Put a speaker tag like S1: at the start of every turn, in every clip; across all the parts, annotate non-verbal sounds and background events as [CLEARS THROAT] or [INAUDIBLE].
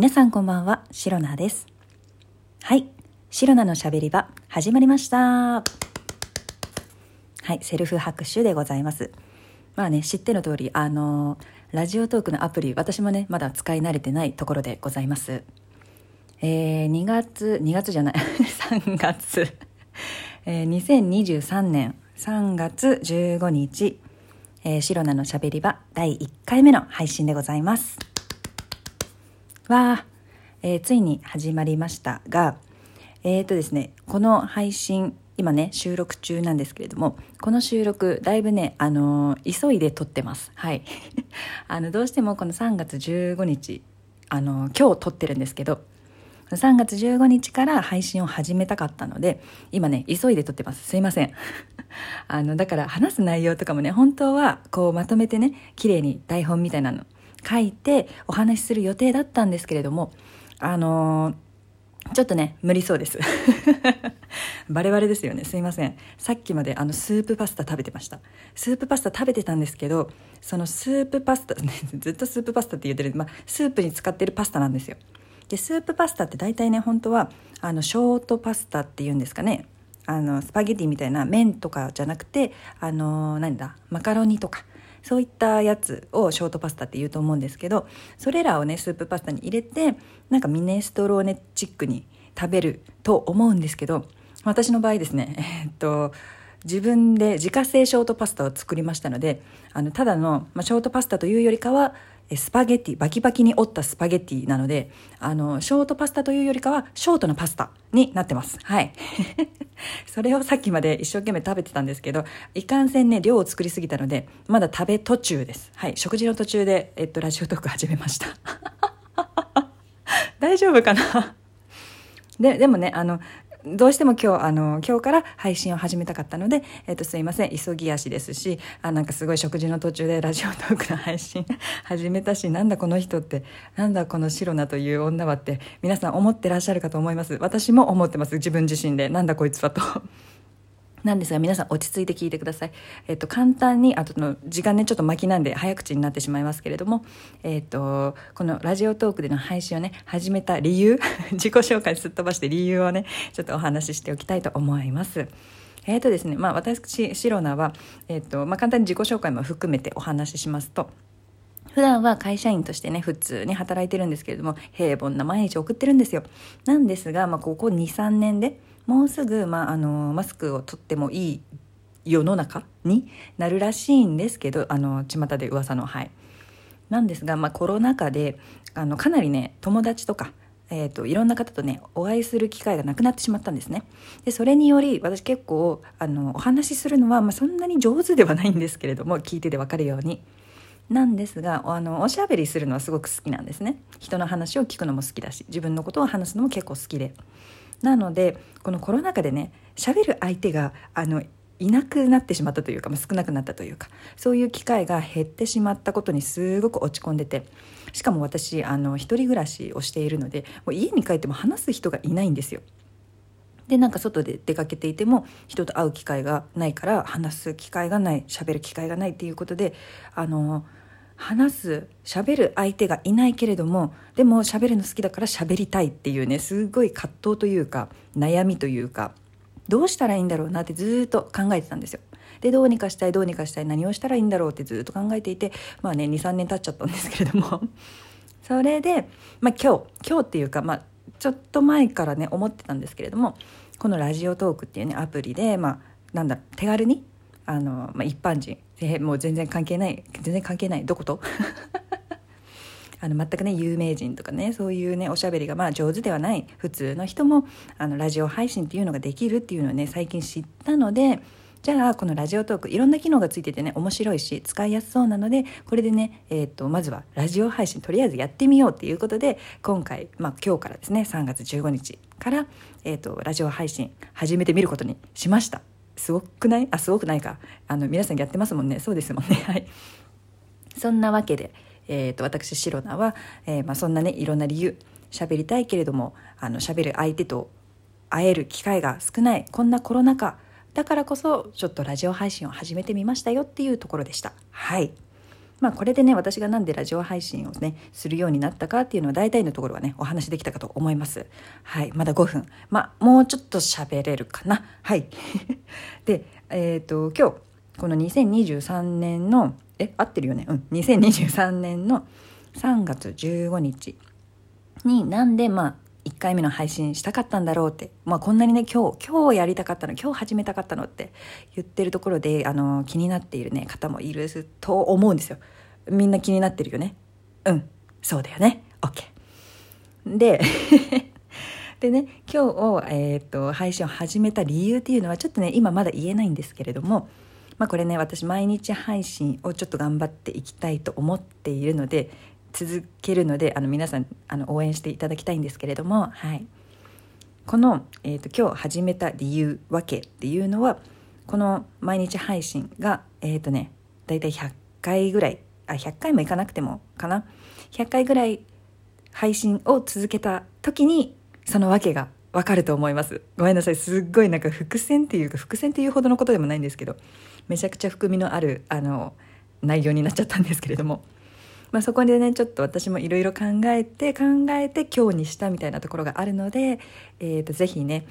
S1: 皆さんこんばんは、シロナです。はい、シロナのしゃべり場、始まりました。はい、セルフ拍手でございます。まあね、知っての通り、あのラジオトークのアプリ、私もね、まだ使い慣れてないところでございます。えー、2月、2月じゃない、[LAUGHS] 3月、えー、2023年3月15日、えー、シロナのしゃべり場第1回目の配信でございます。わあ、えーついに始まりましたが、えっ、とですね、この配信、今ね、収録中なんですけれども、この収録、だいぶね、あのー急いで撮ってます。はい。[LAUGHS] あの、どうしてもこの3月15日、あのー今日撮ってるんですけど、3月15日から配信を始めたかったので、今ね、急いで撮ってます。すいません。[LAUGHS] あの、だから話す内容とかもね、本当はこうまとめてね、綺麗に台本みたいなの書いてお話しする予定だったんですけれども、あのーちょっとね、無理そうです。[LAUGHS] バレバレですよね。すいません。さっきまであのスープパスタ食べてました。スープパスタ食べてたんですけど、そのスープパスタ、ね、[LAUGHS] ずっとスープパスタって言ってる、まあ、スープに使ってるパスタなんですよ。で、スープパスタって大体ね、本当は、あの、ショートパスタっていうんですかね。あの、スパゲティみたいな麺とかじゃなくて、あの、何だ、マカロニとか、そういったやつをショートパスタって言うと思うんですけどそれらをねスープパスタに入れてなんかミネストローネチックに食べると思うんですけど私の場合ですねえっと自分で自家製ショートパスタを作りましたのであのただの、まあ、ショートパスタというよりかはスパゲッティバキバキに折ったスパゲッティなのであのショートパスタというよりかはショートなパスタになってます。はい。[LAUGHS] それをさっきまで一生懸命食べてたんですけどいかんせんね量を作りすぎたのでまだ食べ途中です。はい。食事の途中で、えっと、ラジオトーク始めました。[LAUGHS] 大丈夫かな？[LAUGHS] ででもねあのどうしても今日あの今日から配信を始めたかったので、えっと、すいません。急ぎ足ですしあなんかすごい食事の途中でラジオトークの配信始めたしなんだこの人ってなんだこのシロナという女はって皆さん思ってらっしゃるかと思います。私も思ってます。自分自身で。なんだこいつはと。なんですが皆さん落ち着いて聞いてください。えっと、簡単に、あとの時間ね、ちょっと巻きなんで早口になってしまいますけれども、えっと、このラジオトークでの配信をね、始めた理由、[LAUGHS] 自己紹介すっ飛ばして理由をね、ちょっとお話ししておきたいと思います。えっとですね、まあ私、シロナは、えっと、まあ簡単に自己紹介も含めてお話ししますと、普段は会社員としてね、普通に働いてるんですけれども、平凡な毎日送ってるんですよ。なんですが、まあ、ここ2、3年でもうすぐ、まあ、あの、マスクを取ってもいい世の中になるらしいんですけど、あの、巷で噂の、はい。なんですが、まあ、コロナ禍で、あの、かなりね、友達とか、えー、といろんな方とねお会いする機会がなくなってしまったんですね。でそれにより私結構あのお話しするのは、まあ、そんなに上手ではないんですけれども聞いてて分かるように。なんですがあのおしゃべりするのはすごく好きなんですね。人の話を聞くのも好きだし自分のことを話すのも結構好きで。なのでこのコロナ禍でね喋る相手があのいなくなってしまったというか、まあ、少なくなったというかそういう機会が減ってしまったことにすごく落ち込んでてしかも私あの一人暮らしをしているのでもう家に帰っても話す人がいないんですよ。でなんか外で出かけていても人と会う機会がないから話す機会がない喋る機会がないっていうことであの話す喋る相手がいないけれどもでも喋るの好きだから喋りたいっていうねすごい葛藤というか悩みというかどうしたらいいんだろうなってずっと考えてたんですよ。でどうにかしたいどうにかしたい何をしたらいいんだろうってずっと考えていてまあね23年経っちゃったんですけれども [LAUGHS] それで、まあ、今日今日っていうか、まあ、ちょっと前からね思ってたんですけれどもこのラジオトークっていうねアプリで、まあ、なんだ手軽にあの、まあ、一般人えもう全然関係ない全然関係ないどこと？[LAUGHS] あの全くね有名人とかねそういうねおしゃべりがまあ上手ではない普通の人もあのラジオ配信っていうのができるっていうのをね最近知ったのでじゃあこのラジオトークいろんな機能がついててね面白いし使いやすそうなのでこれでね、えー、とまずはラジオ配信とりあえずやってみようっていうことで今回、まあ、今日からですね3月15日から、えー、とラジオ配信始めてみることにしました。すごくない？あすごくないか。あの皆さんやってますもんね。そうですもんね。[LAUGHS] はい。そんなわけで、えー、と私シロナは、えーまあ、そんなねいろんな理由喋りたいけれどもあの喋る相手と会える機会が少ない。こんなコロナ禍。だからこそちょっとラジオ配信を始めてみましたよっていうところでした。はい。まあこれでね私がなんでラジオ配信をねするようになったかっていうのは大体のところはねお話できたかと思います。はいまだ5分。まあもうちょっと喋れるかな。はい。[LAUGHS] でえっ、ー、と今日この2023年のえ合ってるよね？うん。2023年の3月15日になんでまあ1回目の配信したかったんだろうって、まあ、こんなにね今日今日やりたかったの今日始めたかったのって言ってるところであの気になっている、ね、方もいると思うんですよ。みんな気になってるよね。うん。そうだよね。OK で [LAUGHS] でね今日、えーと、と配信を始めた理由っていうのはちょっとね今まだ言えないんですけれどもまあこれね私毎日配信をちょっと頑張っていきたいと思っているので続けるのであの皆さんあの応援していただきたいんですけれども、はい、この、えーと、今日始めた理由訳っていうのはこの毎日配信がえっ、ー、とね大体100回ぐらいあ100回もいかなくてもかな。100回ぐらい配信を続けた時にその訳がわかると思います。ごめんなさい。すっごいなんか伏線っていうか伏線っていうほどのことでもないんですけどめちゃくちゃ含みのあるあの内容になっちゃったんですけれども。まあ、そこでねちょっと私もいろいろ考えて考えて今日にしたみたいなところがあるので、えー、とぜひね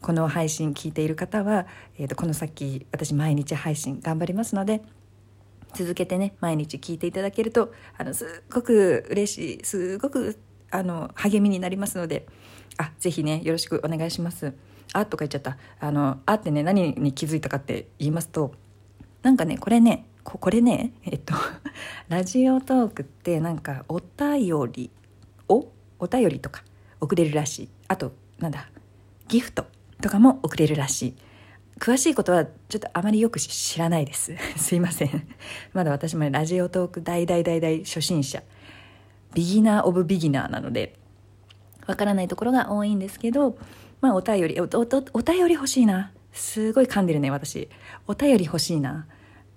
S1: この配信聞いている方は、えー、とこの先私毎日配信頑張りますので続けてね毎日聞いていただけるとあのすっごく嬉しいすごくあの励みになりますのであぜひねよろしくお願いします。あとか言っちゃったあのあってね何に気づいたかって言いますとなんかねこれねここれねえっと [LAUGHS] ラジオトークってなんかお便りをお便りとか送れるらしい。あとなんだギフトとかも送れるらしい。詳しいことはちょっとあまりよく知らないです。[LAUGHS] すいません。まだ私もラジオトーク大大大大初心者。ビギナーオブビギナーなのでわからないところが多いんですけどまあお便りおおお便り欲しいな。すごい噛んでるね私。お便り欲しいな。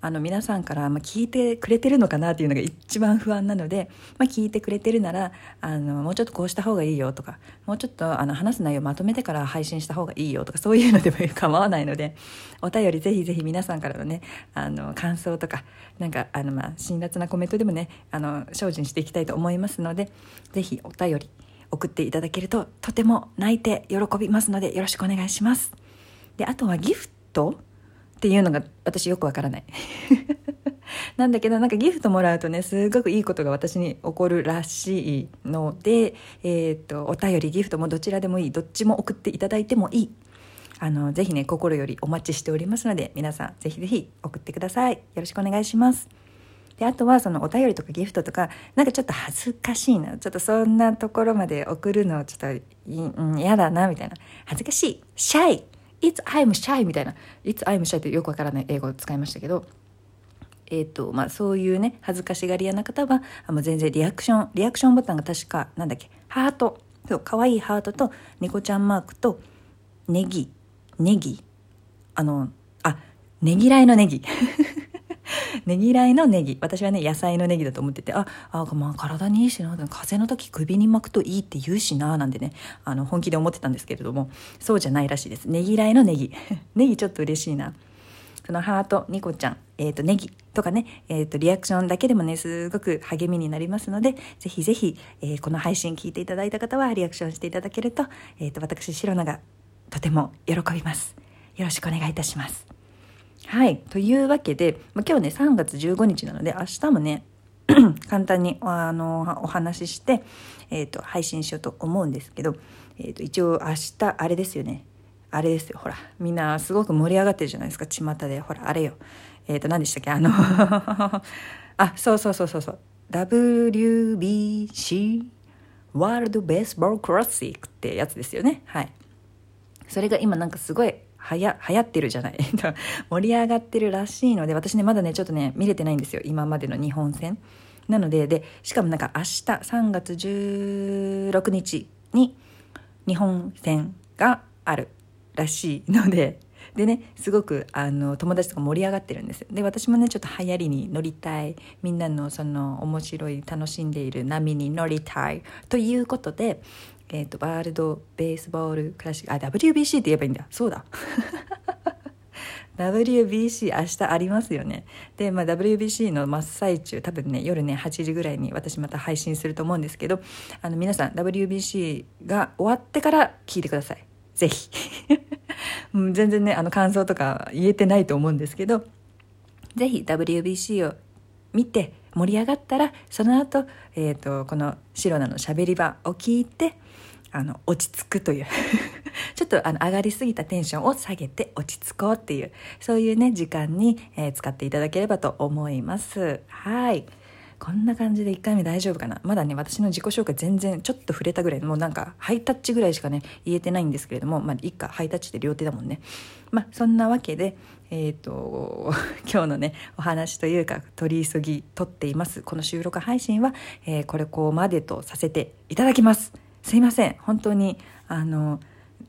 S1: あの皆さんからま聞いてくれてるのかなっていうのが一番不安なので、まあ、聞いてくれてるならあのもうちょっとこうした方がいいよとかもうちょっとあの話す内容まとめてから配信した方がいいよとかそういうのでも構わないのでお便りぜひぜひ皆さんからのねあの感想とかなんかあのまあ辛辣なコメントでもねあの精進していきたいと思いますのでぜひお便り送っていただけるととても泣いて喜びますのでよろしくお願いします。であとはギフトっていうのが私よくわからない。[LAUGHS] なんだけどなんかギフトもらうとねすごくいいことが私に起こるらしいので、えーと、お便りギフトもどちらでもいいどっちも送っていただいてもいい。あのぜひね心よりお待ちしておりますので皆さんぜひぜひ送ってください。よろしくお願いします。であとはそのお便りとかギフトとかなんかちょっと恥ずかしいな。ちょっとそんなところまで送るのちょっと嫌、だなみたいな。恥ずかしい。シャイ。It's I'm shy みたいな。It's I'm shy ってよくわからない英語を使いましたけど。えーとまあ、そういうね恥ずかしがり屋な方はあの全然リアクションリアクションボタンが確かなんだっけハート。そう可愛いハートと猫ちゃんマークとネギネギ。あのあねぎらいのネギ。[LAUGHS] ねぎらいのネギ。私はね野菜のネギだと思っててああまあ体にいいしな。風邪の時首に巻くといいって言うしななんでねあの本気で思ってたんですけれども。そうじゃないらしいです。ねぎらいのネギ。[LAUGHS] ネギちょっと嬉しいな。そのハートニコちゃん、えーと、ネギとかね、えーと、リアクションだけでもねすごく励みになりますのでぜひぜひ、えー、この配信聞いていただいた方はリアクションしていただけると,、えーと、と私シロナがとても喜びます。よろしくお願いいたします。はい。というわけで、ま、今日ね3月15日なので明日もね [CLEARS THROAT] 簡単にあのお話しして、えーと、配信しようと思うんですけど、えーと、一応明日あれですよね。あれですよ。ほらみんなすごく盛り上がってるじゃないですか。巷で。ほらあれよ。えっ、ー、と何でしたっけ？あの [LAUGHS] あそうそうそうそうそう。WBC ワールドベースボールクラシックってやつですよね。はい。それが今なんかすごいはや流行ってるじゃない。[LAUGHS] 盛り上がってるらしいので私ねまだねちょっとね見れてないんですよ。今までの日本戦。なのででしかもなんか明日3月16日に日本戦があるらしいので。でねすごくあの友達とか盛り上がってるんですで私もねちょっと流行りに乗りたい。みんなのその面白い楽しんでいる波に乗りたい。ということでえ、ー、と、ワールドベースボールクラシック、あ、WBC って言えばいいんだ。そうだ。[LAUGHS] WBC 明日ありますよねで、まあ、WBC の真っ最中多分ね夜ね8時ぐらいに私また配信すると思うんですけどあの皆さん WBC が終わってから聞いてくださいぜひ [LAUGHS] 全然ねあの感想とか言えてないと思うんですけどぜひ WBC を見て盛り上がったらその後、えーと、このシロナのしゃべり場を聞いてあの落ち着くという。[LAUGHS] ちょっとあの上がりすぎたテンションを下げて落ち着こうっていうそういうね時間に、えー、使っていただければと思います。はい。こんな感じで1回目大丈夫かな？まだね私の自己紹介全然ちょっと触れたぐらいもうなんかハイタッチぐらいしかね言えてないんですけれどもまあいっかハイタッチって両手だもんね。まあそんなわけでえっ、ー、と今日のねお話というか取り急ぎ撮っています。この収録配信は、えー、これこうまでとさせていただきます。すいません。本当にあの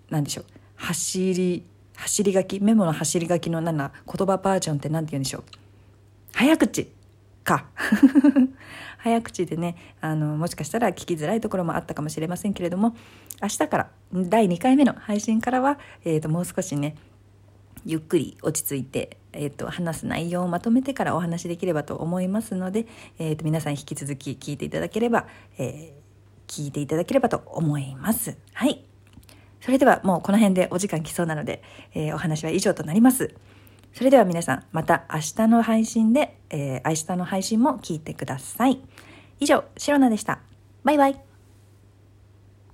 S1: 何でしょう。走り走り書きメモの走り書きの7言葉バージョンって何て言うんでしょう。早口。か [LAUGHS] 早口でねあのもしかしたら聞きづらいところもあったかもしれませんけれども明日から第2回目の配信からは、えーと、もう少しねゆっくり落ち着いて、えーと、話す内容をまとめてからお話しできればと思いますので、えーと、皆さん引き続き聞いていただければ、えー、聞いていただければと思います。はい。それではもうこの辺でお時間来そうなので、えー、お話は以上となります。それでは皆さん、また明日の配信で、えー、明日の配信も聞いてください。以上、シロナでした。バイバイ。